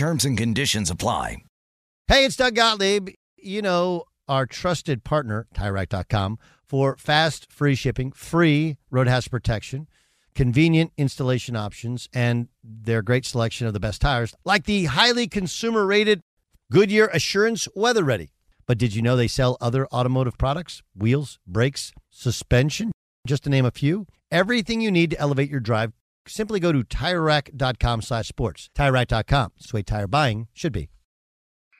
Terms and conditions apply. Hey, it's Doug Gottlieb. You know, our trusted partner, TireRack.com, for fast, free shipping, free road hazard protection, convenient installation options, and their great selection of the best tires, like the highly consumer rated Goodyear Assurance Weather Ready. But did you know they sell other automotive products? Wheels, brakes, suspension, just to name a few. Everything you need to elevate your drive Simply go to TireRack.com slash sports. TireRack.com. It's the way tire buying should be.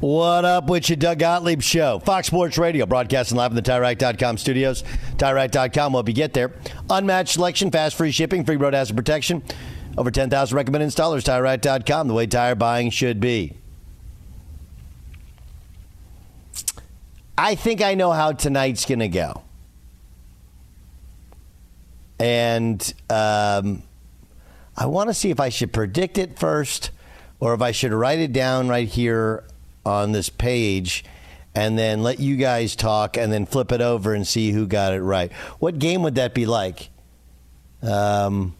What up with your Doug Gottlieb show? Fox Sports Radio, broadcasting live in the TireRack.com studios. TireRack.com will help you get there. Unmatched selection, fast free shipping, free road hazard protection. Over 10,000 recommended installers. TireRack.com, the way tire buying should be. I think I know how tonight's going to go. And um, I want to see if I should predict it first or if I should write it down right here on this page and then let you guys talk and then flip it over and see who got it right. What game would that be like? Um,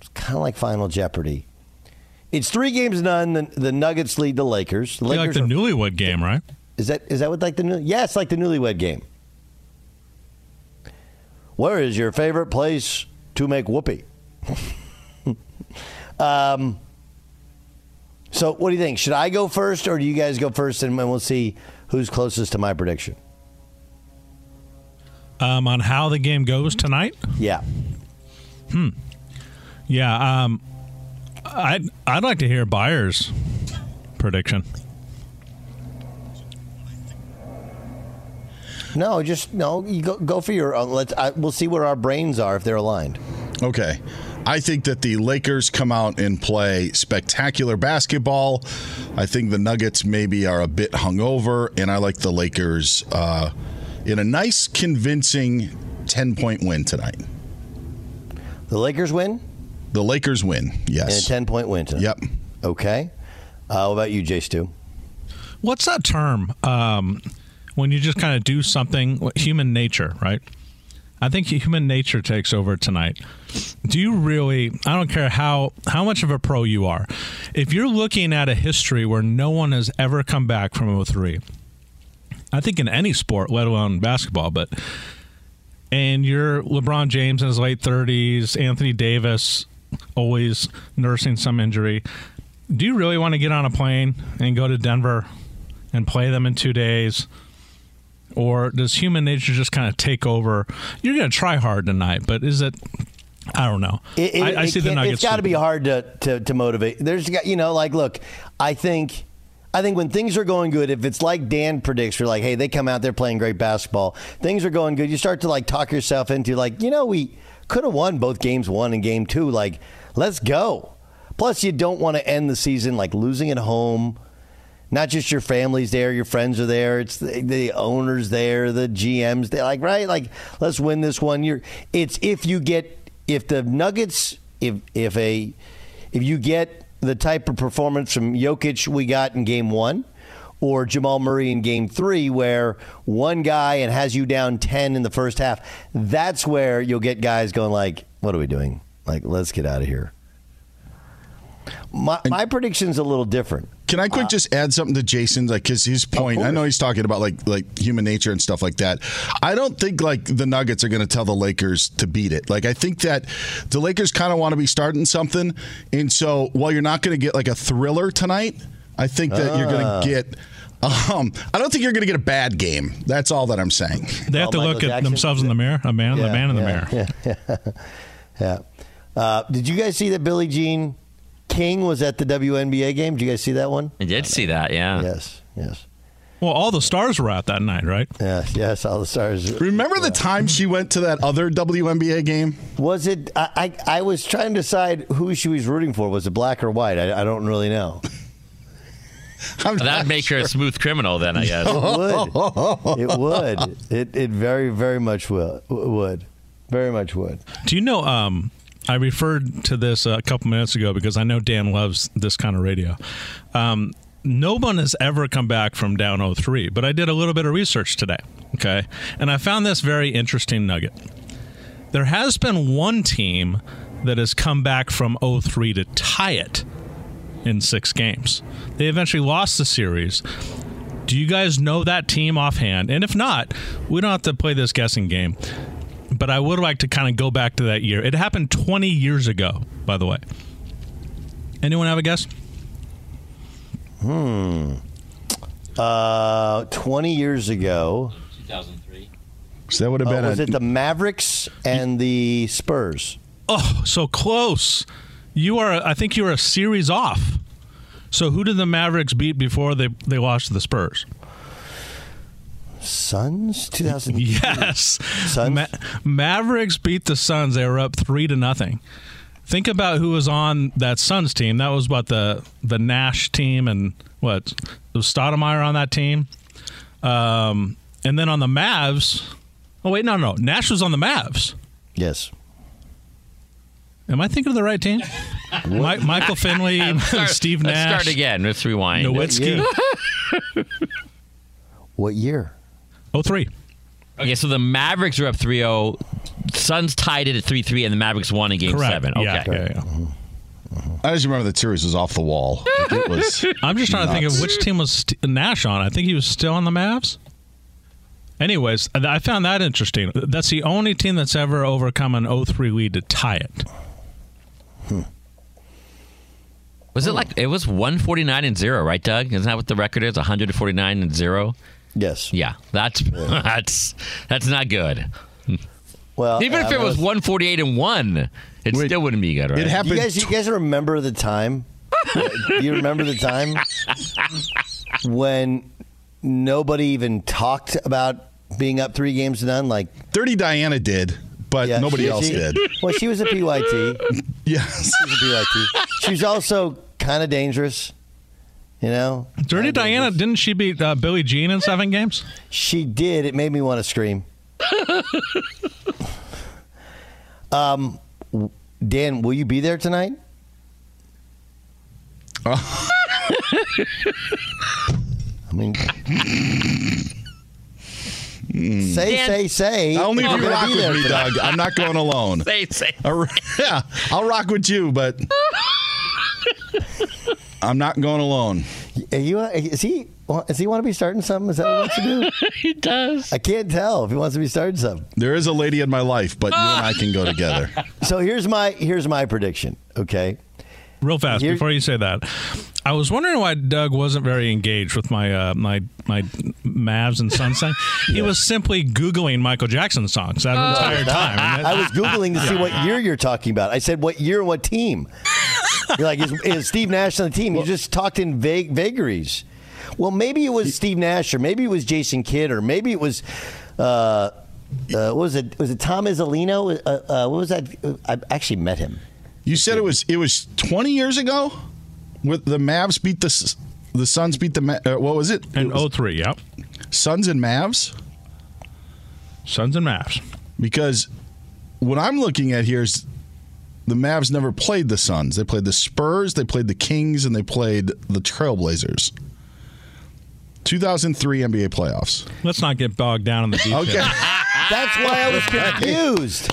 it's kind of like Final Jeopardy. It's three games none. The, the Nuggets lead the Lakers. The like the are- newlywed game, right? is that is that what like the new? Yeah, it's like the newlywed game. Where is your favorite place to make whoopee? um. So, what do you think? Should I go first, or do you guys go first, and we'll see who's closest to my prediction? Um, on how the game goes tonight. Yeah. Hmm. Yeah. Um, I'd I'd like to hear Beyer's prediction. No, just no. You go go for your. Uh, let's. I, we'll see where our brains are if they're aligned. Okay. I think that the Lakers come out and play spectacular basketball. I think the Nuggets maybe are a bit hungover, and I like the Lakers uh, in a nice, convincing 10 point win tonight. The Lakers win The Lakers win, yes. and a ten point win tonight. Yep. Okay. Uh, what about you, Jay Stu? What's that term? Um, when you just kind of do something, what- human nature, right? I think human nature takes over tonight. Do you really? I don't care how how much of a pro you are. If you're looking at a history where no one has ever come back from 03, I think in any sport, let alone basketball, but and you're LeBron James in his late 30s, Anthony Davis always nursing some injury. Do you really want to get on a plane and go to Denver and play them in two days? Or does human nature just kind of take over? You're going to try hard tonight, but is it I don't know. It, it, I, I it see the nuggets. It's got to be hard to, to to motivate. There's you know like look, I think. I think when things are going good, if it's like Dan predicts, you're like, hey, they come out, they're playing great basketball. Things are going good. You start to like talk yourself into like, you know, we could have won both games one and game two. Like, let's go. Plus, you don't want to end the season like losing at home. Not just your family's there, your friends are there. It's the, the owners there, the GMs. They like right, like let's win this one. You're. It's if you get if the Nuggets if if a if you get the type of performance from Jokic we got in Game One, or Jamal Murray in Game Three, where one guy and has you down ten in the first half. That's where you'll get guys going like, "What are we doing? Like, let's get out of here." My, my prediction's a little different. Can I quick just add something to Jason's like because his point? I know he's talking about like like human nature and stuff like that. I don't think like the Nuggets are going to tell the Lakers to beat it. Like I think that the Lakers kind of want to be starting something, and so while you're not going to get like a thriller tonight, I think that you're going to get. Um, I don't think you're going to get a bad game. That's all that I'm saying. They have Oh, to Michael look at Jackson? themselves in the mirror. A man, the man in the mirror. Yeah. yeah. Uh, did you guys see that Billie Jean King was at the WNBA game? Did you guys see that one? I did see that. Yeah. Yes. Yes. Well, all the stars were out that night, right? Yes. Yes. All the stars. Remember the time she went to that other WNBA game? Was it? I, I I was trying to decide who she was rooting for. Was it black or white? I, I don't really know. I'm That'd not make her a smooth criminal, then I guess. It would. it would. It it very very much will would. Very much would. Do you know? Um, I referred to this a couple minutes ago because I know Dan loves this kind of radio. Um, no one has ever come back from down 0-3, but I did a little bit of research today. Okay, and I found this very interesting nugget. There has been one team that has come back from 0-3 to tie it in six games. They eventually lost the series. Do you guys know that team offhand? And if not, we don't have to play this guessing game. But I would like to kind of go back to that year. It happened 20 years ago, by the way. Anyone have a guess? Hmm. Uh, twenty years ago, 2003. So that would have uh, been was a, it the Mavericks and the Spurs? Oh, so close. You are, I think you are a series off. So who did the Mavericks beat before they, they lost to the Spurs? Suns, two thousand. Yes. Suns? Ma- Mavericks beat the Suns. They were up three to nothing. Think about who was on that Suns team. That was what the the Nash team and what was Stoudemire on that team. Um, and then on the Mavs. Oh wait, no, no. Nash was on the Mavs. Yes. Am I thinking of the right team? Mi- Michael Finley, Start- Steve Let's Nash, start again. Let's rewind. Nowitzki. What year? Oh three. Okay, so the Mavericks are up 3-0. Suns tied it at 3-3, and the Mavericks won in Game Correct. 7. Okay. Yeah, yeah, yeah. I just remember the series was off the wall. It was. I'm just trying to think of which team was st- Nash on. I think he was still on the Mavs. Anyways, I found that interesting. That's the only team that's ever overcome an 0-3 lead to tie it. Was it like it was 149 and 0, right, Doug? Isn't that what the record is? 149 and 0? Yes. Yeah. That's that's that's not good. Well, Even if it was 148 and 1, it Wait, still wouldn't be good, right? It Do happened. you guys, you guys remember the time? Do you remember the time when nobody even talked about being up three games to none? Like Dirty Diana did, but yeah, nobody she- else she- did. Well, she was a PYT. Yes. She was a PYT. She was also kind of dangerous. You know, Dirty Kinda Diana, dangerous. didn't she beat uh, Billie Jean in seven games? She did. It made me want to scream. um, Dan, will you be there tonight? I mean, say, Dan- say, say. Only if you're you gonna rock be there with me, tonight. Doug. I'm not going alone. Say, say. I'll- yeah, I'll rock with you, but I'm not going alone. Are you, is he? Does he want to be starting something? Is that what he wants to do? he does. I can't tell if he wants to be starting something. There is a lady in my life, but you and I can go together. So here's my here's my prediction. Okay. Real fast Here- before you say that, I was wondering why Doug wasn't very engaged with my uh, my my Mavs and Suns thing. He was simply googling Michael Jackson songs that entire time. I was googling to see what year you're talking about. I said, "What year? and What team?" You're like, "Is, is Steve Nash on the team?" You just talked in vague vagaries. Well, maybe it was Steve Nash, or maybe it was Jason Kidd, or maybe it was. Uh, uh, what was it? Was it Tom Izzolino? Uh, uh, what was that? I actually met him. You said it was it was 20 years ago. With the Mavs beat the the Suns beat the uh, what was it? in It 03, yep. Suns and Mavs. Suns and Mavs. because what I'm looking at here is the Mavs never played the Suns. They played the Spurs, they played the Kings, and they played the Trailblazers. 2003 NBA playoffs. Let's not get bogged down in the details. Okay. That's why I was confused.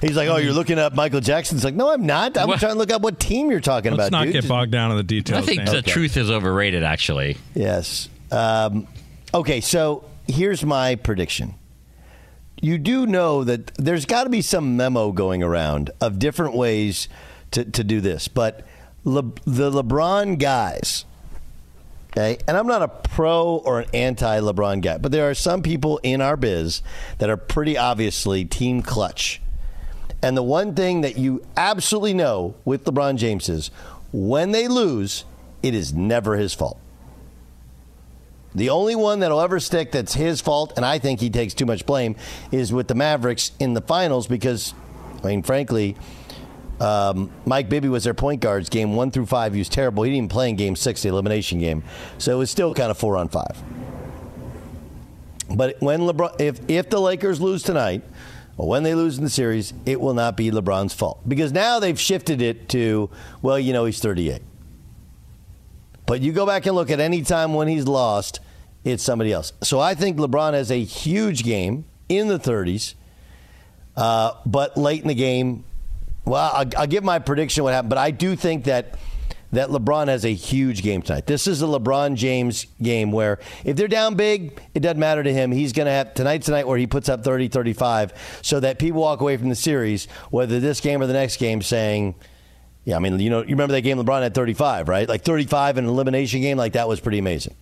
He's like, "Oh, you're looking up Michael Jackson's like, no, I'm not. I'm What? trying to look up what team you're talking about. Let's not dude. get bogged down in the details. I think Dan. the truth is overrated, actually. Yes. Um, okay, so here's my prediction. You do know that there's got to be some memo going around of different ways to, to do this, but Le, the LeBron guys, okay, and I'm not a pro or an anti LeBron guy, but there are some people in our biz that are pretty obviously team clutch. And the one thing that you absolutely know with LeBron James is when they lose, it is never his fault. The only one that'll ever stick that's his fault, and I think he takes too much blame, is with the Mavericks in the finals because, I mean, frankly, um, Mike Bibby was their point guards. Game one through five, he was terrible. He didn't even play in game six, the elimination game. So it was still kind of four on five. But when LeBron, if, if the Lakers lose tonight, or when they lose in the series, it will not be LeBron's fault. Because now they've shifted it to, well, you know, he's 38. But you go back and look at any time when he's lost, it's somebody else. So I think LeBron has a huge game in the 30s, uh, but late in the game, well, I'll, I'll give my prediction what happened, but I do think that that LeBron has a huge game tonight. This is a LeBron James game where if they're down big, it doesn't matter to him. He's going to have tonight's tonight where he puts up 30, 35 so that people walk away from the series, whether this game or the next game, saying, yeah, I mean, you know, you remember that game LeBron had 35, right? Like 35 in an elimination game, like that was pretty amazing.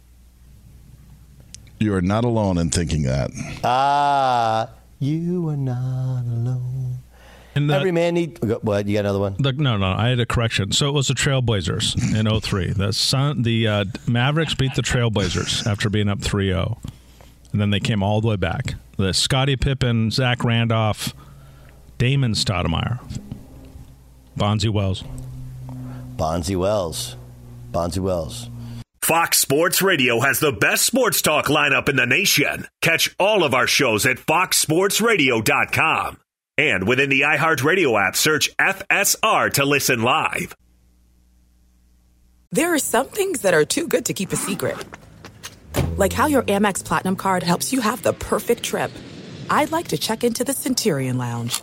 You are not alone in thinking that. Ah, you are not alone. And the- Every man need. What? You got another one? The, no, no, I had a correction. So it was the Trailblazers in 03. The Sun, the uh, Mavericks beat the Trailblazers after being up 3-0. And then they came all the way back. The Scottie Pippen, Zach Randolph, Damon Stoudemire, Bonzi Wells. Bonzi Wells. Bonzi Wells. Fox Sports Radio has the best sports talk lineup in the nation. Catch all of our shows at foxsportsradio.com. And within the iHeartRadio app, search FSR to listen live. There are some things that are too good to keep a secret. Like how your Amex Platinum card helps you have the perfect trip. I'd like to check into the Centurion Lounge.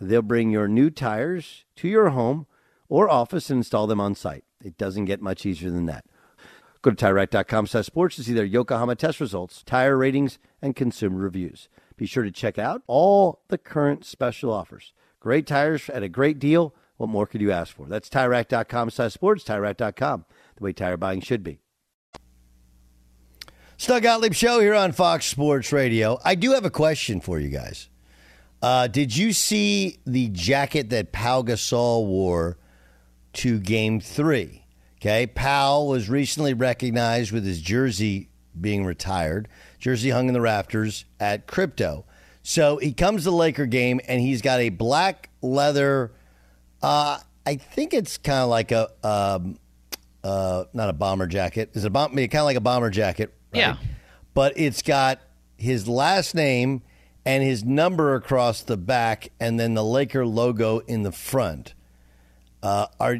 They'll bring your new tires to your home or office and install them on site. It doesn't get much easier than that. Go to TireRack.com slash sports to see their Yokohama test results, tire ratings, and consumer reviews. Be sure to check out all the current special offers. Great tires at a great deal. What more could you ask for? That's TireRack.com slash sports, TireRack.com, the way tire buying should be. Snug Gottlieb Show here on Fox Sports Radio. I do have a question for you guys. Uh, did you see the jacket that Pau Gasol wore to Game Three? Okay, Pau was recently recognized with his jersey being retired. Jersey hung in the rafters at Crypto. So he comes to the Laker game and he's got a black leather. Uh, I think it's kind of like a um, uh, not a bomber jacket. Is it bomb? Kind of like a bomber jacket. Right? Yeah. But it's got his last name and his number across the back, and then the Laker logo in the front. Uh, are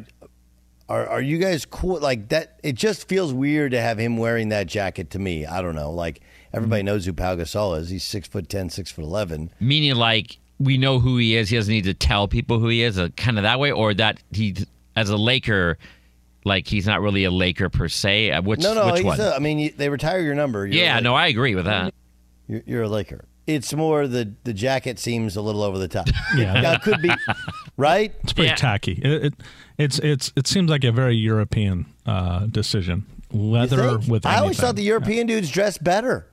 are are you guys cool like that? It just feels weird to have him wearing that jacket to me. I don't know. Like everybody knows who Pau Gasol is. He's six foot ten, six foot eleven. Meaning, like we know who he is. He doesn't need to tell people who he is. Uh, kind of that way, or that he, as a Laker, like he's not really a Laker per se. Uh, Which no, no. which he's one? a- I mean, you, they retire your number. You're yeah, no, I agree with that. You're, you're a Laker. It's more the the jacket seems a little over the top. Yeah. now, it could be right. It's pretty Yeah. tacky. It, it it's it's it seems like a very European uh, decision. Leather think? with I always thought the European dudes dressed better.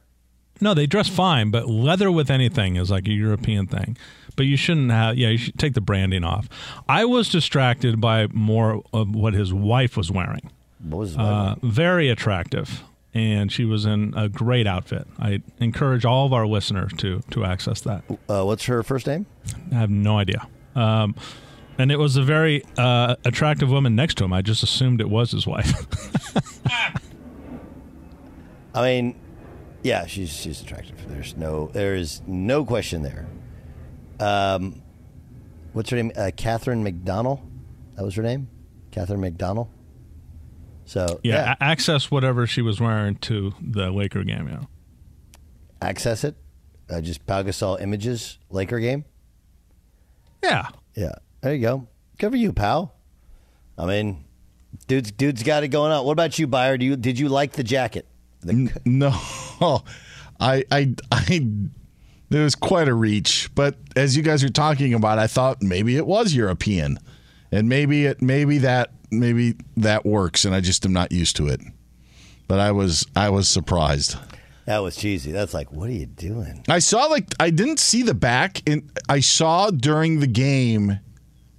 No, they dress fine, but leather with anything is like a European thing. But you shouldn't have. Yeah, you should take the branding off. I was distracted by more of what his wife was wearing. What was Uh, very attractive, and she was in a great outfit. I encourage all of our listeners to to access that. uh, what's her first name? I have no idea. Um, and it was a very uh, attractive woman next to him. I just assumed it was his wife. I mean, yeah, she's she's attractive. There's no there is no question there. Um, what's her name? Uh, Catherine McDonnell. That was her name, Catherine McDonnell. So yeah, yeah, a- access whatever she was wearing to the Laker game. Yeah. access it. Uh, just Pau Gasol images Laker game. Yeah. Yeah, there you go. Good for you, pal. I mean, dude's dude's got it going on. What about you, Beyer? Do you did you like the jacket? The, No, I, I, I. It was quite a reach, but as you guys are talking about, I thought maybe it was European, and maybe it, maybe that, maybe that works, and I just am not used to it. But I was, I was surprised. that was cheesy. That's like, what are you doing? I saw like I didn't see the back, and I saw during the game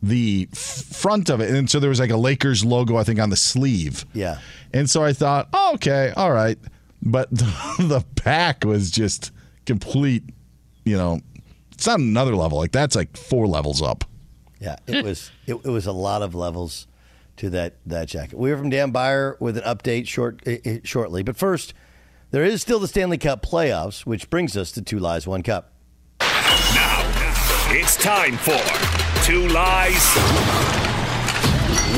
the front of it, and so there was like a Lakers logo, I think, on the sleeve. Yeah. And so I thought, oh, okay, all right. But the back was just complete, you know, it's on another level. Like that's like four levels up. Yeah, it was it, it was a lot of levels to that that jacket. We're from Dan Beyer with an update short eh, shortly, but first, there is still the Stanley Cup playoffs, which brings us to two lies, one cup. Now it's time for Two Lies,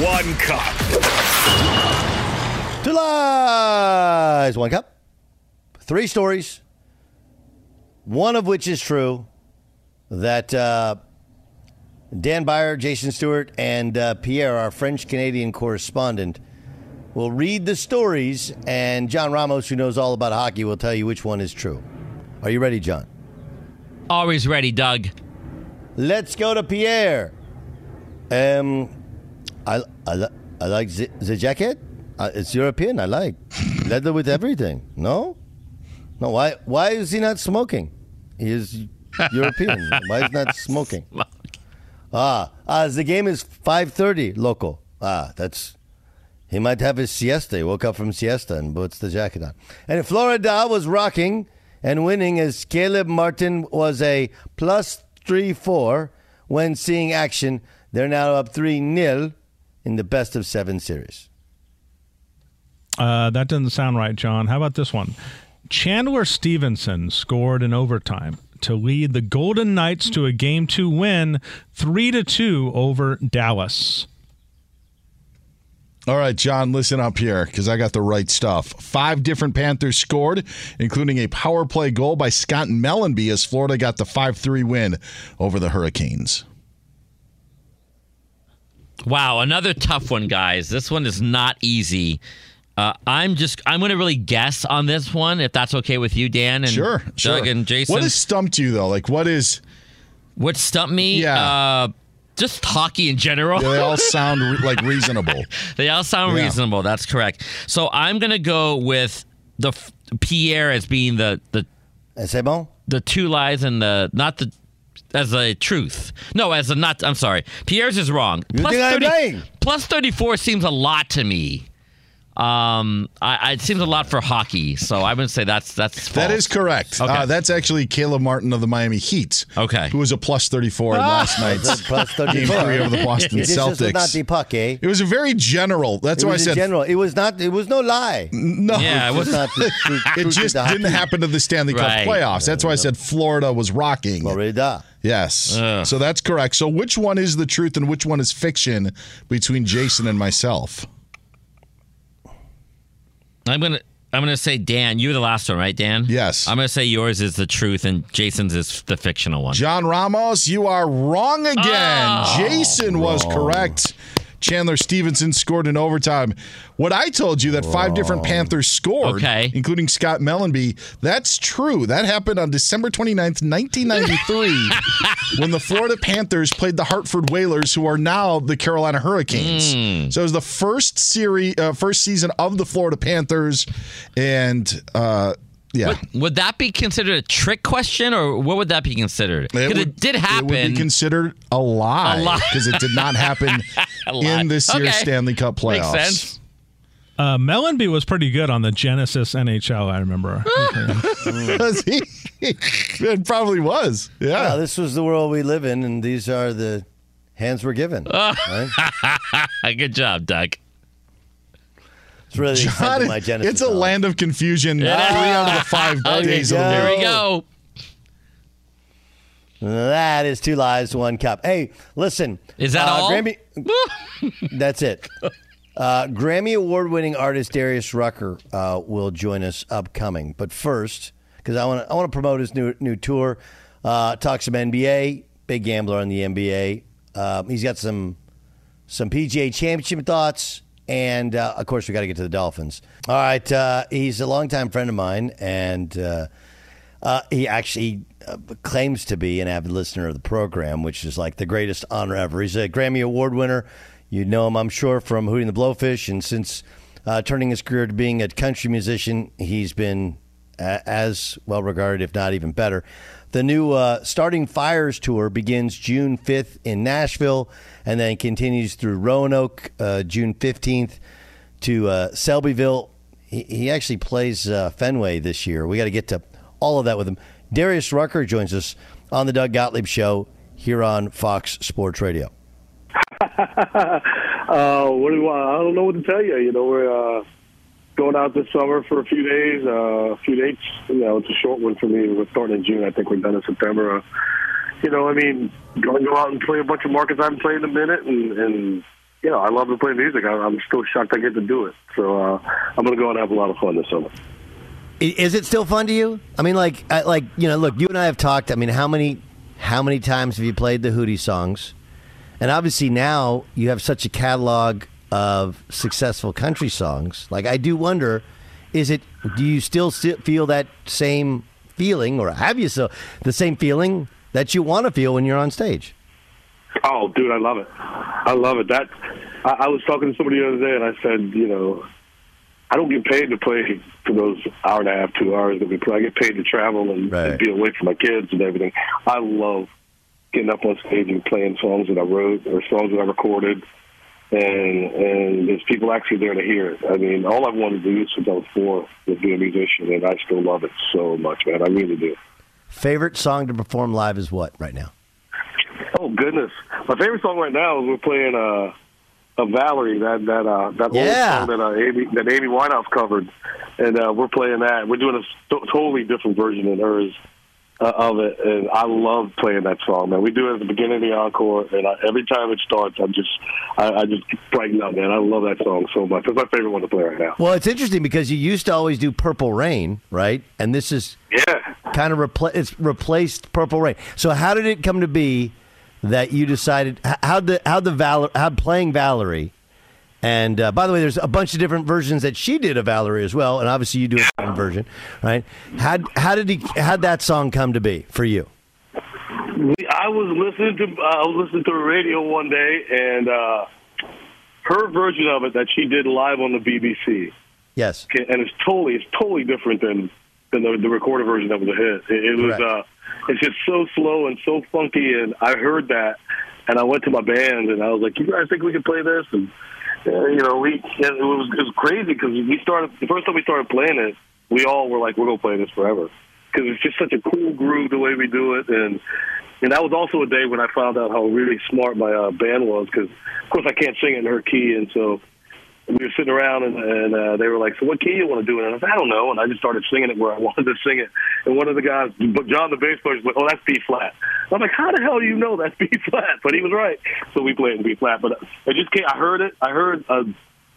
One Cup. Two lies, one cup. Three stories, one of which is true. That uh, Dan Beyer, Jason Stewart, and uh, Pierre, our French Canadian correspondent, will read the stories, and John Ramos, who knows all about hockey, will tell you which one is true. Are you ready, John? Always ready, Doug. Let's go to Pierre. Um, I I, I like the, the jacket. Uh, it's European. I like leather with everything. No, no. Why why is he not smoking? He is European. why is he not smoking? Ah, ah. The game is five thirty local. Ah, that's. He might have his siesta. He woke up from siesta and puts the jacket on. And Florida was rocking and winning as Caleb Martin was a plus three four when seeing action. They're now up three nil in the best of seven series. Uh, that doesn't sound right, John. How about this one? Chandler Stephenson scored in overtime to lead the Golden Knights to a game two win, three to two over Dallas. All right, John, listen up here because I got the right stuff. Five different Panthers scored, including a power play goal by Scott Mellanby as Florida got the 5 3 win over the Hurricanes. Wow, another tough one, guys. This one is not easy. Uh, I'm just I'm going to really guess on this one, if that's okay with you, Dan and Sure, Doug sure. and Jason. What has stumped you, though? Like, what is. what stumped me? Yeah. Uh, just hockey in general. They all sound re- like reasonable. They all sound Yeah. reasonable. That's correct. So I'm going to go with the f- Pierre as being the the C'est bon? the two lies and the not the as a truth. No, as a not. I'm sorry. Pierre's is wrong. You think I'm lying? plus 34 seems a lot to me. Um, I, I, it seems a lot for hockey, so I would say that's that's That false. is correct. Okay. Uh, that's actually Caleb Martin of the Miami Heat. Okay. Who was a plus 34 in last night's Plus game three over the Boston This was not the puck, eh? It was a very general. That's It why I said general. It was not. It was no lie. no. Yeah, it It's was not the It just didn't happen to the Stanley Cup Right. playoffs. That's why I said Florida was rocking. Florida. Yes. Ugh. So that's correct. So which one is the truth and which one is fiction between Jason and myself? I'm gonna I'm gonna say Dan. You were the last one, right, Dan? Yes. I'm gonna say yours is the truth and Jason's is the fictional one. John Ramos, you are wrong again. Oh, Jason was correct. Chandler Stephenson scored in overtime. What I told you that five different Panthers scored, Okay. including Scott Mellanby, that's true. That happened on December 29th, 1993, when the Florida Panthers played the Hartford Whalers, who are now the Carolina Hurricanes. Hmm. So it was the first series, uh, first season of the Florida Panthers, and uh, yeah. Would, would that be considered a trick question, or what would that be considered? Because it, would- did It would be considered a lie A lie. because it did not happen in this year's Okay. Stanley Cup playoffs. Makes sense. Uh, Mellanby was pretty good on the Genesis NHL, I remember. Was he? it probably was. Yeah, Yeah. this was the world we live in, and these are the hands we're given. right? Good job, Doug. It's really John, my Genesis. it's a knowledge. land of confusion. Three out of the five days of the go. There we go. That is two lies, one cup. Hey, listen. Is that uh, all? Grammy, that's it. Uh, Grammy award winning artist Darius Rucker uh, will join us upcoming. But first, because I want to I want to promote his new new tour. Uh, talk some NBA. Big gambler on the NBA. Uh, he's got some some PGA Championship thoughts, and uh, of course we got to get to the Dolphins. All right, uh, he's a longtime friend of mine, and uh, uh, he actually uh, claims to be an avid listener of the program, which is like the greatest honor ever. He's a Grammy Award winner. You know him, I'm sure, from Hootie & the Blowfish, and since uh, turning his career to being a country musician, he's been as well regarded, if not even better. The new uh, Starting Fires tour begins June 5th in Nashville and then continues through Roanoke uh, June 15th to uh, Selbyville. He, he actually plays uh, Fenway this year. We got to get to all of that with him. Darius Rucker joins us on the Doug Gottlieb Show here on Fox Sports Radio. uh, what do I, I don't know what to tell you. You know, we're uh, going out this summer for a few days, uh, a few dates. You know, it's a short one for me. We're starting in June. I think we're done in September. Uh, you know, I mean, going to go out and play a bunch of markets I haven't played in a minute, and, and you know, I love to play music. I, I'm still shocked I get to do it. So uh, I'm going to go and have a lot of fun this summer. Is it still fun to you? I mean, like, I- like you know, look, you and I have talked. I mean, how many, how many times have you played the Hootie songs? And obviously now you have such a catalog of successful country songs. Like, I do wonder, is it? Do you still feel that same feeling, or have you still the same feeling that you want to feel when you're on stage. Oh, dude, I love it. I love it. That I, I was talking to somebody the other day, and I said, you know, I don't get paid to play for those hour and a half, two hours that we play. I get paid to travel and, and be away from my kids and everything. I love getting up on stage and playing songs that I wrote or songs that I recorded, and and there's people actually there to hear it. I mean, all I've wanted to do since I was four was be a musician, and I still love it so much, man. I really do. Favorite song to perform live is what right now? Oh goodness, my favorite song right now is we're playing uh, a Valerie that that uh, that Yeah. old song that uh, Amy that Amy Winehouse covered, and uh, we're playing that. We're doing a st- totally different version than hers uh, of it, and I love playing that song, man. We do it at the beginning of the encore, and I, every time it starts, I'm just I, I just brighten up, man. I love that song so much. It's my favorite one to play right now. Well, it's interesting because you used to always do Purple Rain, right? And this is yeah. kind of repla- it's replaced Purple Rain. So how did it come to be that you decided how the how the Val how playing Valerie? And uh, by the way, there's a bunch of different versions that she did of Valerie as well, and obviously you do a different version, right? How how did he how that song come to be for you? I was listening to uh, I was listening to the radio one day, and uh, her version of it that she did live on the BBC. Yes. And it's totally it's totally different than than the, the recorded version that was a hit. It, it was uh, it's just so slow and so funky, and I heard that, and I went to my band and I was like, "You guys think we can play this?" And uh, you know, we it was it was crazy because we started the first time we started playing it, we all were like, "We're gonna play this forever," because it's just such a cool groove the way we do it, and and that was also a day when I found out how really smart my uh, band was because, of course, I can't sing in her key, and so we were sitting around and, and uh, they were like, "So what key you want to do it?" And I said, "I don't know." And I just started singing it where I wanted to sing it. And one of the guys, John, the bass player, was like, "Oh, that's B flat." I'm like, "How the hell do you know that's B flat?" But he was right. So we played in B flat. But I just came. I heard it. I heard a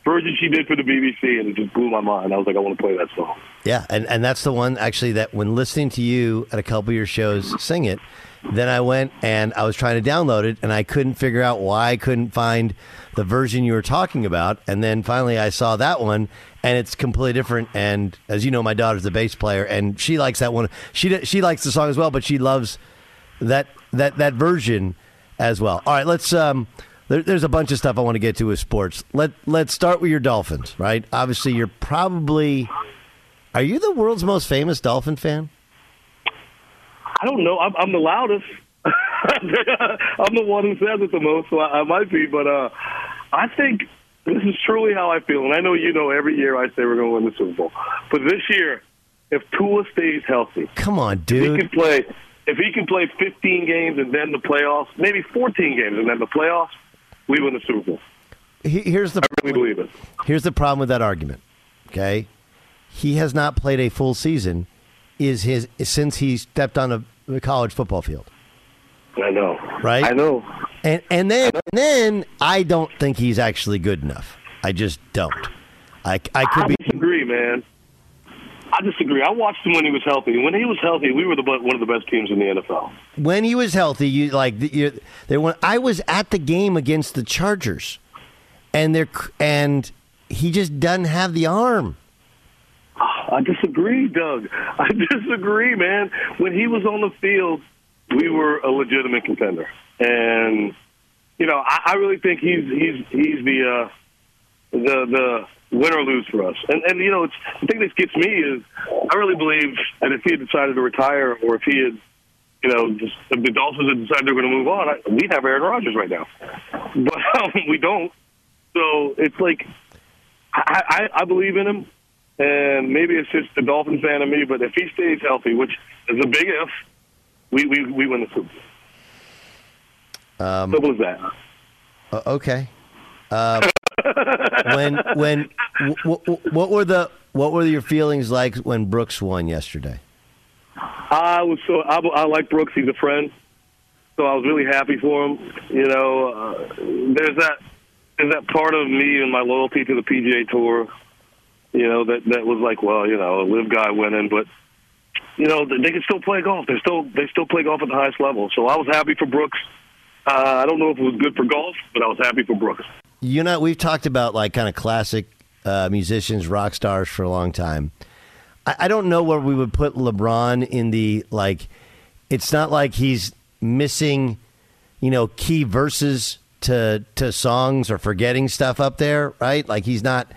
version she did for the BBC, and it just blew my mind. I was like, "I want to play that song." Yeah, and, and that's the one actually that when listening to you at a couple of your shows sing it, then I went and I was trying to download it and I couldn't figure out why I couldn't find the version you were talking about. And then finally I saw that one and it's completely different. And as you know, my daughter's a bass player and she likes that one. She she likes the song as well, but she loves that that that version as well. All right, let's um there, there's a bunch of stuff I want to get to with sports. Let let's start with your Dolphins, right? Obviously, you're probably are you the world's most famous Dolphin fan? I don't know. I'm, I'm the loudest. I'm the one who says it the most, so I, I might be. But uh, I think this is truly how I feel. And I know you know every year I say we're going to win the Super Bowl. But this year, if Tua stays healthy, Come on, if he dude. can play, if he can play 15 games and then the playoffs, maybe 14 games and then the playoffs, we win the Super Bowl. He- Here's the I really believe it. here's the problem with that argument. Okay, he has not played a full season. Is his since he stepped on a, the college football field, I know. right? I know. And and then and then I don't think he's actually good enough. I just don't. I I could I be disagree, man. I disagree. I watched him when he was healthy. When he was healthy, we were the one of the best teams in the NFL. when he was healthy, you like you, they went. I was at the game against the Chargers, and they're and he just doesn't have the arm. I disagree, Doug. I disagree, man. When he was on the field, we were a legitimate contender, and you know, I, I really think he's he's he's the uh, the the win or lose for us. And and you know, it's the thing that gets me is I really believe that if he had decided to retire, or if he had, you know, just if the Dolphins had decided they're going to move on, I, we'd have Aaron Rodgers right now. But um, we don't. So it's like I, I I believe in him, and maybe it's just the Dolphins fan of me. But if he stays healthy, which is a big if, we we we win the Super Bowl. Um, Simple as that. Uh, okay. Uh, when when w- w- what were the what were your feelings like when Brooks won yesterday? I was so I, I like Brooks. He's a friend, so I was really happy for him. You know, uh, there's that there's that part of me and my loyalty to the PGA Tour. You know that that was like, well, you know, a LIV guy winning, but you know they can still play golf. They still they still play golf at the highest level. So I was happy for Brooks. Uh, I don't know if it was good for golf, but I was happy for Brooks. You know, we've talked about like kind of classic uh, musicians, rock stars for a long time. I, I don't know where we would put LeBron in the like. It's not like he's missing, you know, key verses to to songs or forgetting stuff up there, right? Like he's not,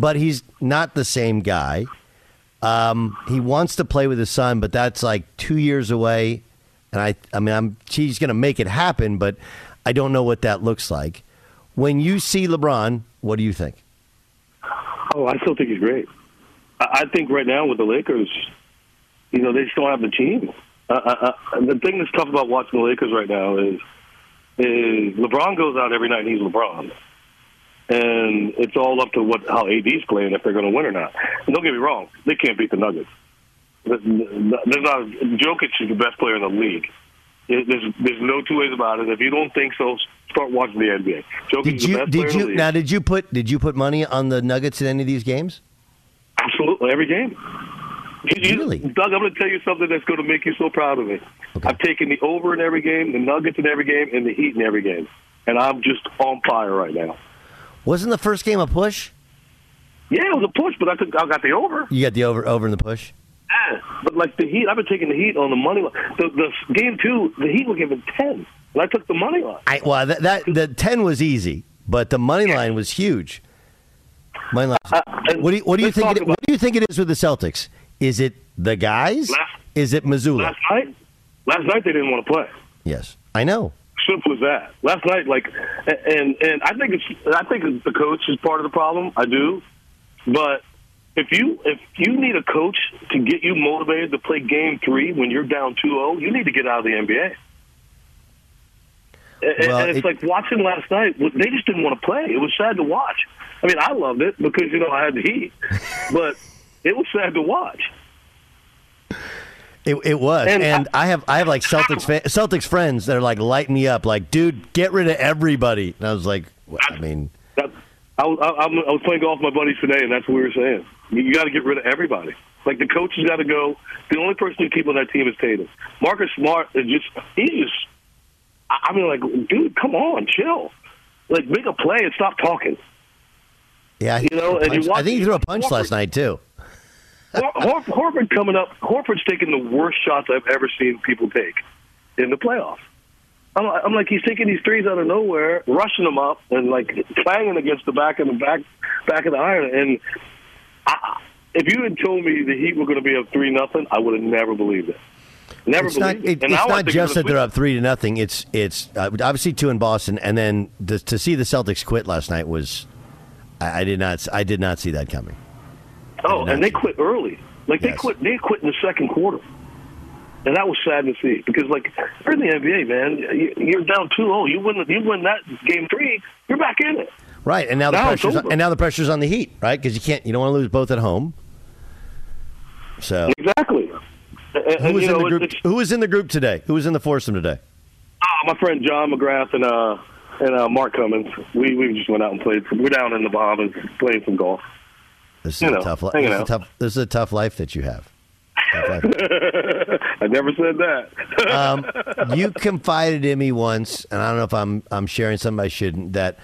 but he's not the same guy. Um, he wants to play with his son, but that's like two years away. And I, I mean, I'm he's going to make it happen, but I don't know what that looks like. When you see LeBron, what do you think? Oh, I still think he's great. I, think right now with the Lakers, you know, they just don't have the team. Uh, uh, uh, the thing that's tough about watching the Lakers right now is, is LeBron goes out every night and he's LeBron, and it's all up to what how AD's playing if they're going to win or not. And don't get me wrong, they can't beat the Nuggets. There's not Jokic is the best player in the league. There's there's no two ways about it. If you don't think so, start watching the NBA. Jokic Did is the you best did player in the you now did you put did you put money on the Nuggets in any of these games? Absolutely, every game. You- Doug, I'm going to tell you something that's going to make you so proud of me. I've taken the over in every game, the Nuggets in every game, and the Heat in every game, and I'm just on fire right now. Wasn't the first game a push? Yeah, it was a push, but I took I got the over. You got the over over in the push. Yeah, but like the Heat, I've been taking the Heat on the money line. The, the game two, the Heat were given ten, and I took the money line. I, well, that, that the ten was easy, but the money line was huge. Money line. Uh, what do you, what do you think? It, what do you think it is with the Celtics? Is it the guys? Last- Is it Mazzulla? Last night, last night they didn't want to play. Yes, I know. Simple as that. Last night, like, and and I think it's I think the coach is part of the problem. I do, but if you if you need a coach to get you motivated to play Game Three when you're down 2-0, you need to get out of the NBA. And, Well, and it's it- like watching last night. They just didn't want to play. It was sad to watch. I mean, I loved it because you know I had the heat, but it was sad to watch. It, it was, and, And I, have I have like Celtics fa- Celtics friends that are like light me up, like, dude, get rid of everybody. And I was like, well, I mean, I, was- I, I was playing golf with my buddies today, and that's what we were saying. You, got to get rid of everybody. Like the coach has got to go. The only person you keep on that team is Tatum. Marcus Smart is just he's just. I I mean, like, dude, come on, chill. Like, make a play and stop talking. yeah, You know, and you punch- I think he threw a punch last night too. Hor- Hor- Horford coming up. Horford's taking the worst shots I've ever seen people take in the playoffs. I'm, I'm like he's taking these threes out of nowhere, rushing them up, and like clanging against the back of the back back of the iron. And I, if you had told me the Heat were going to be up three nothing, I would have never believed it. Never it's not, it, it's not just that they're up three to nothing. It's it's uh, obviously two in Boston, and then the, to see the Celtics quit last night was I, I did not I did not see that coming. Oh, and they quit early. Like they Yes. quit. They quit in the second quarter, and that was sad to see because like you're in the NBA, man. You- You're down 2-0. You win. You win that game three. You're back in it. Right, and now the Now it's pressure's on, and now the pressure's on the Heat, right? Because you can't you don't want to lose both at home. So Exactly. And, who was in know, the group? it's- Who was in the group today? Who was in the foursome today? ah, my friend John McGrath and uh and uh, Mark Cummins. We we just went out and played. We're down in the Bahamas playing some golf. This is You a tough life. This, is a tough, this is a tough life that you have. I never said that. um, you confided in me once, and I don't know if I'm I'm sharing something I shouldn't. That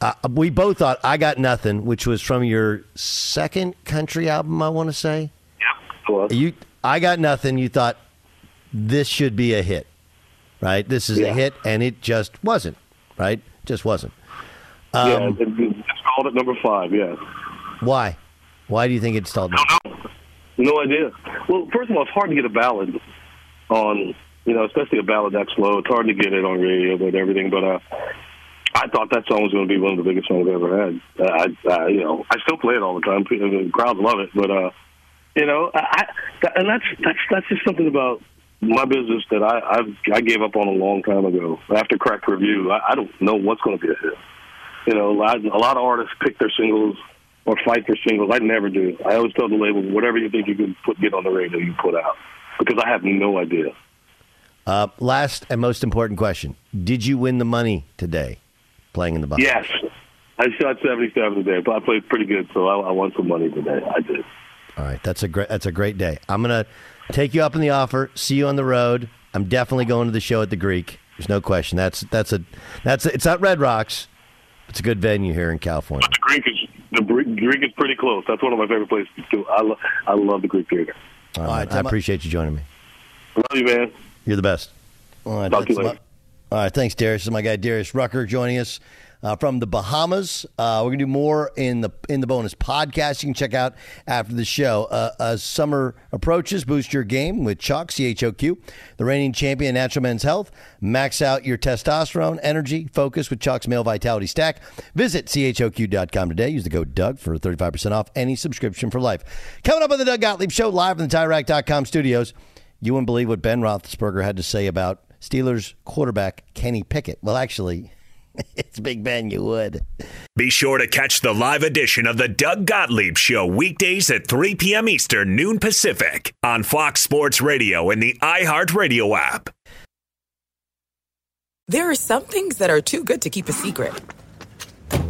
uh, we both thought I got nothing, which was from your second country album. I want to say. Well, You, I got nothing. You thought this should be a hit, right? This is a hit, and it just wasn't, right? Just wasn't. yeah, Um, it, it's called at number five. Yeah. Why? Why do you think it stalled? No idea. Well, first of all, it's hard to get a ballad on, you know, especially a ballad that slow. It's hard to get it on radio with everything. But uh, I thought that song was going to be one of the biggest songs I've ever had. Uh, I, you know, I still play it all the time. The crowds love it. But uh, you know, I, I and that's that's that's just something about my business that I I've, I gave up on a long time ago. After Cracked Rear View, I, I don't know what's going to be a hit. You know, a lot, a lot of artists pick their singles or fight for singles. I never do. I always tell the label, whatever you think you can put get on the radio, you put out, because I have no idea. Uh, last and most important question: Did you win the money today, playing in the box? Yes, I shot seventy-seven today, but I played pretty good, so I, I won some money today. I did. All right, that's a great that's a great day. I'm gonna take you up on the offer. See you on the road. I'm definitely going to the show at the Greek. There's no question. That's that's a that's a, it's not Red Rocks. It's a good venue here in California. The Greek is the Gre- Greek is pretty close. That's one of my favorite places too. I lo- I love the Greek theater. All right, I appreciate you joining me. Love you, man. You're the best. All right, Talk to you later. my- all right, thanks, Darius. This is my guy Darius Rucker joining us uh, from the Bahamas. Uh, we're gonna do more in the in the bonus podcast. You can check out after the show. Uh, as summer approaches, boost your game with CHOQ C H O Q, the reigning champion natural men's health. Max out your testosterone, energy, focus with CHOQ's male vitality stack. Visit choq.com today. Use the code Doug for thirty five percent off any subscription for life. Coming up on the Doug Gottlieb Show live from the TireRack.com studios. You wouldn't believe what Ben Roethlisberger had to say about Steelers quarterback Kenny Pickett. Well, actually, it's Big Ben. You would. Be sure to catch the live edition of the Doug Gottlieb Show weekdays at 3 p.m. Eastern, noon Pacific on Fox Sports Radio and the iHeartRadio app. There are some things that are too good to keep a secret.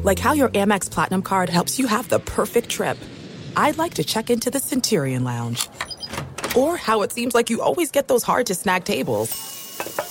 Like how your Amex Platinum card helps you have the perfect trip. I'd like to check into the Centurion Lounge. Or how it seems like you always get those hard to snag tables.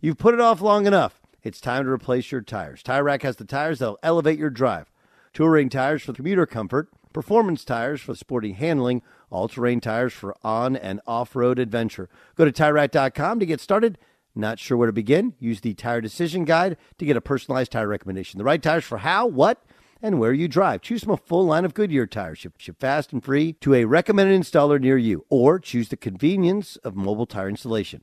You've put it off long enough. It's time to replace your tires. Tire Rack has the tires that'll elevate your drive. Touring tires for commuter comfort, performance tires for sporty handling, all-terrain tires for on and off-road adventure. Go to TireRack.com to get started. Not sure where to begin? Use the Tire Decision Guide to get a personalized tire recommendation. The right tires for how, what, and where you drive. Choose from a full line of Goodyear tires. Ship, ship fast and free to a recommended installer near you. Or choose the convenience of mobile tire installation.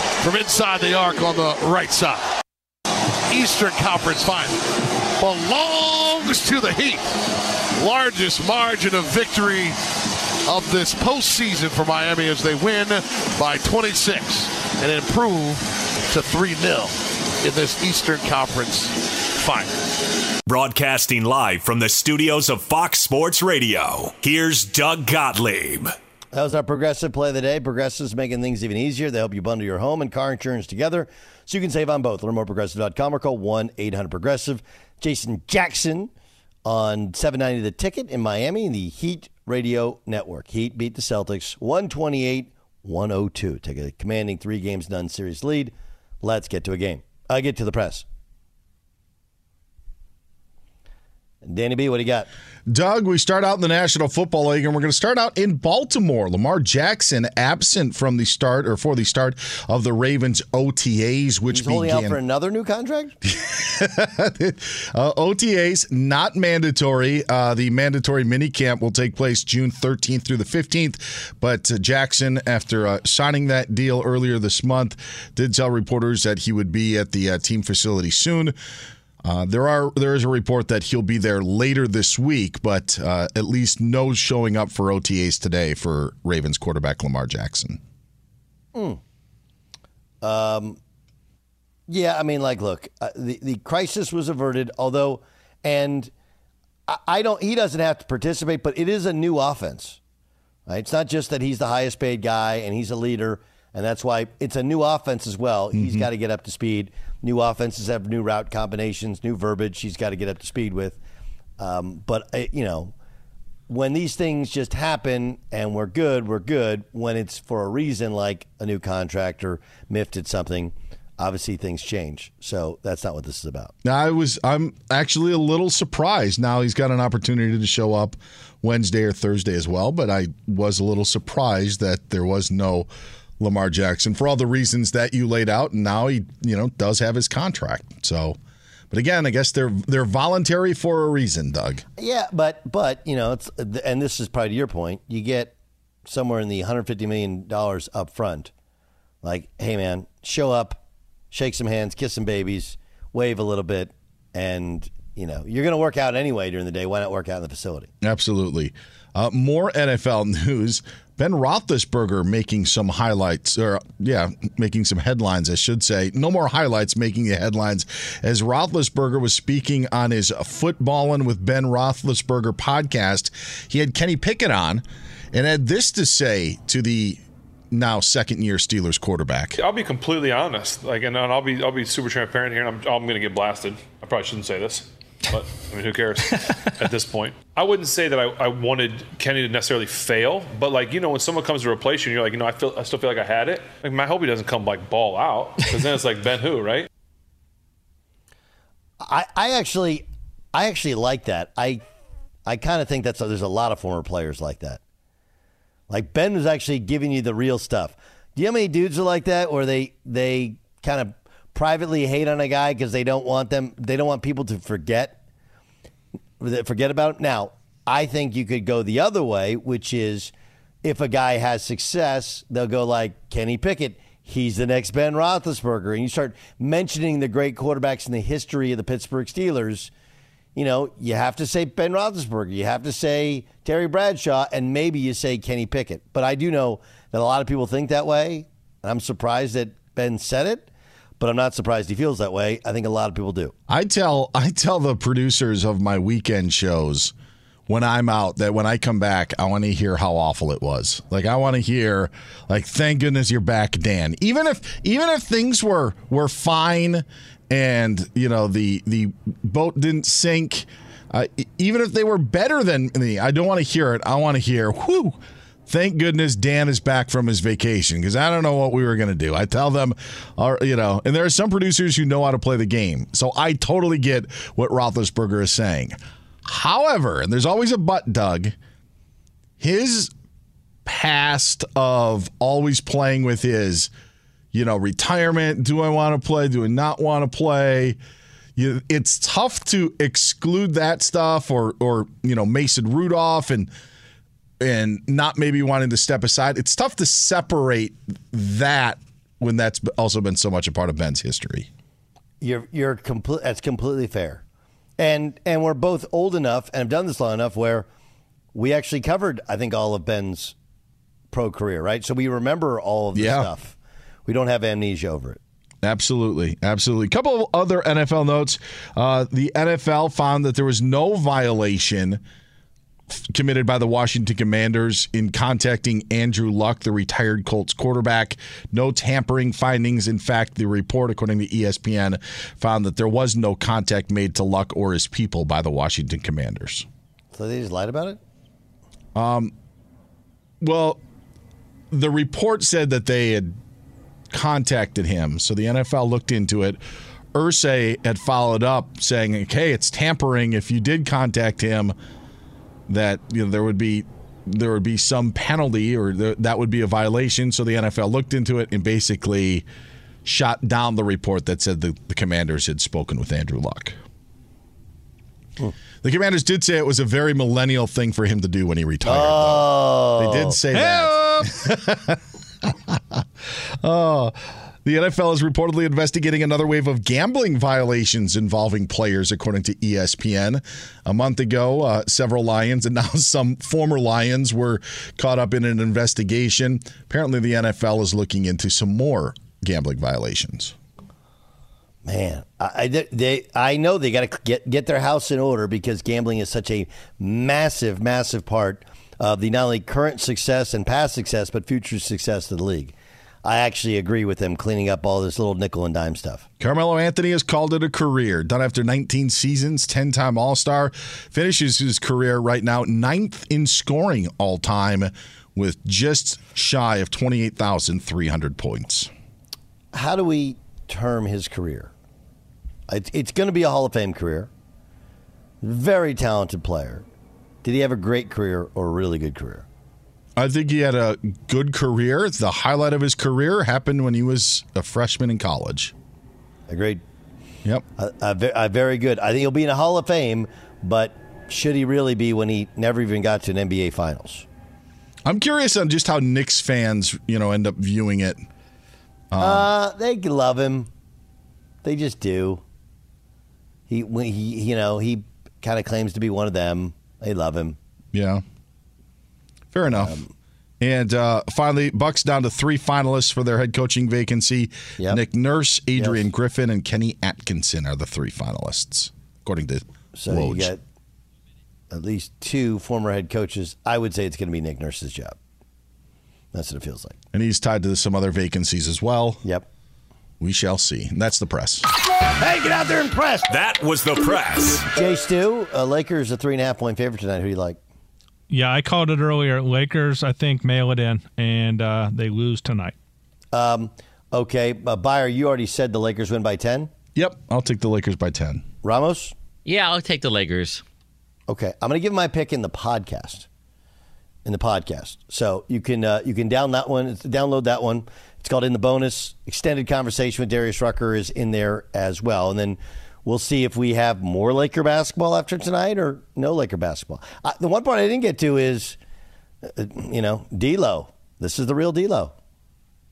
from inside the arc on the right side. Eastern Conference Final belongs to the Heat. Largest margin of victory of this postseason for Miami as they win by 26 and improve to 3 0 in this Eastern Conference Final. Broadcasting live from the studios of Fox Sports Radio, here's Doug Gottlieb. That was our progressive play of the day. Progressive's making things even easier. They help you bundle your home and car insurance together so you can save on both. Learn more at progressive.com or call 1 800 Progressive. Jason Jackson on 790 The Ticket in Miami, the Heat Radio Network. Heat beat the Celtics 128 102. Take a commanding three games none series lead. Let's get to a game. I get to the press. Danny B, what do you got? Doug, we start out in the National Football League, and we're going to start out in Baltimore. Lamar Jackson absent from the start or for the start of the Ravens OTAs, which He's holding out for another new contract? uh, OTAs not mandatory. Uh, the mandatory minicamp will take place June 13th through the 15th. But uh, Jackson, after uh, signing that deal earlier this month, did tell reporters that he would be at the uh, team facility soon. Uh, there are there is a report that he'll be there later this week, but uh, at least no showing up for OTAs today for Ravens quarterback Lamar Jackson. Hmm. Um, yeah, I mean, like, look, uh, the the crisis was averted, although, and I, I don't. He doesn't have to participate, but it is a new offense. Right? It's not just that he's the highest paid guy and he's a leader, and that's why it's a new offense as well. He's got to get up to speed. New offenses have new route combinations, new verbiage. He's got to get up to speed with. Um, but uh, you know, when these things just happen and we're good, we're good. When it's for a reason like a new contractor miffed at something, obviously things change. So that's not what this is about. Now I was I'm actually a little surprised. Now he's got an opportunity to show up Wednesday or Thursday as well, but I was a little surprised that there was no Lamar Jackson for all the reasons that you laid out and now he, you know, does have his contract. So but again, I guess they're they're voluntary for a reason, Doug. Yeah, but but you know, it's and this is probably to your point. You get somewhere in the 150 million dollars up front. Like, hey man, show up, shake some hands, kiss some babies, wave a little bit, and you know you're going to work out anyway during the day. Why not work out in the facility? Absolutely. Uh, more NFL news. Ben Roethlisberger making some highlights, or yeah, making some headlines, I should say. No more highlights making the headlines. As Roethlisberger was speaking on his Footbahlin' with Ben Roethlisberger podcast, he had Kenny Pickett on and had this to say to the now second year Steelers quarterback. I'll be completely honest, like, and I'll be I'll be super transparent here, and I'm I'm going to get blasted. I probably shouldn't say this, but I mean, who cares at this point? I wouldn't say that I, I wanted Kenny to necessarily fail, but like you know, when someone comes to replace you, and you're like, you know, I feel I still feel like I had it. Like, I hope he doesn't come like ball out, because then it's like Ben who, right? I, I actually I actually like that. I I kind of think that's there's a lot of former players like that. Like Ben was actually giving you the real stuff. Do you know how many dudes are like that where they they kind of privately hate on a guy because they don't want them they don't want people to forget forget about it. Now, I think you could go the other way, which is if a guy has success, they'll go like Kenny Pickett. He's the next Ben Roethlisberger, and you start mentioning the great quarterbacks in the history of the Pittsburgh Steelers. You know, you have to say Ben Roethlisberger, you have to say Terry Bradshaw, and maybe you say Kenny Pickett. But I do know that a lot of people think that way. I'm surprised that Ben said it but I'm not surprised he feels that way. I think a lot of people do. I tell I tell the producers of my weekend shows when I'm out that when I come back, I want to hear how awful it was. Like I want to hear like thank goodness you're back, Dan. Even if even if things were were fine and you know the the boat didn't sink, uh, even if they were better than me, I don't want to hear it. I want to hear whoo thank goodness Dan is back from his vacation because I don't know what we were going to do. I tell them, uh, you know, and there are some producers who know how to play the game. So I totally get what Roethlisberger is saying. However, and there's always a but, Doug, his past of always playing with his, you know, retirement. Do I want to play? Do I not want to play? You, it's tough to exclude that stuff or, or, you know, Mason Rudolph and – and not maybe wanting to step aside. It's tough to separate that when that's also been so much a part of Ben's history. You're you're complete. That's completely fair, and and we're both old enough and have done this long enough where we actually covered I think all of Ben's pro career, right? So we remember all of the Yeah. stuff. We don't have amnesia over it. Absolutely, absolutely. A couple of other NFL notes. Uh, the NFL found that there was no violation committed by the Washington Commanders in contacting Andrew Luck, the retired Colts quarterback. No tampering findings. In fact, the report, according to ESPN, found that there was no contact made to Luck or his people by the Washington Commanders. So they just lied about it. Um, well, the report said that they had contacted him, so the NFL looked into it Ursay had followed up saying, "Okay, it's tampering. If you did contact him, that you know there would be there would be some penalty or th- that would be a violation." So the NFL looked into it and basically shot down the report that said the, the Commanders had spoken with Andrew Luck. The Commanders did say it was a very millennial thing for him to do when he retired. Oh. Though. They did oh. say that. oh. The NFL is reportedly investigating another wave of gambling violations involving players, according to ESPN. A month ago, uh, several Lions and now some former Lions were caught up in an investigation. Apparently, the NFL is looking into some more gambling violations. Man, I, I- they, I know they got to get get their house in order because gambling is such a massive, massive part of the not only current success and past success, but future success of the league. I actually agree with them cleaning up all this little nickel and dime stuff. Carmelo Anthony has called it a career. Done after 19 seasons, 10 time All Star. Finishes his career right now ninth in scoring all time with just shy of 28,300 points. How do we term his career? It's going to be a Hall of Fame career. Very talented player. Did he have a great career or a really good career? I think he had a good career. The highlight of his career happened when he was a freshman in college. Agreed. Yep. Uh, uh, ve- very good. I think he'll be in a Hall of Fame, but should he really be when he never even got to an NBA Finals? I'm curious on just how Knicks fans, you know, end up viewing it. uh, they love him. They just do. He, when he, you know, he kind of claims to be one of them. They love him. Yeah. Fair enough. and uh, finally, Bucks down to three finalists for their head coaching vacancy. Nick Nurse, Adrian Griffin, and Kenny Atkinson are the three finalists, according to So Woj. you got at least two former head coaches. I would say it's going to be Nick Nurse's job. That's what it feels like. and he's tied to some other vacancies as well. Yep. We shall see. And that's the press. Hey, get out there and press. That was the press. Jay Stu, uh, Lakers a three and a half point favorite tonight. Who do you like? Yeah, I called it earlier. Lakers, I think, mail it in, and uh, they lose tonight. Um, okay, uh, Beyer, you already said the Lakers win by 10. Yep, I'll take the Lakers by 10. Ramos? Yeah, I'll take the Lakers. Okay, I'm going to give my pick in the podcast. In the podcast, so you can uh, you can down that one, download that one. It's called In the Bonus. Extended conversation with Darius Rucker is in there as well, and then we'll see if we have more Laker basketball after tonight or no Laker basketball. The one part I didn't get to is, uh, you know, D'Lo. This is the real D'Lo.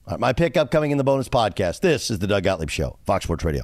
Right, my pickup coming in the bonus podcast. This is the Doug Gottlieb Show, Fox Sports Radio.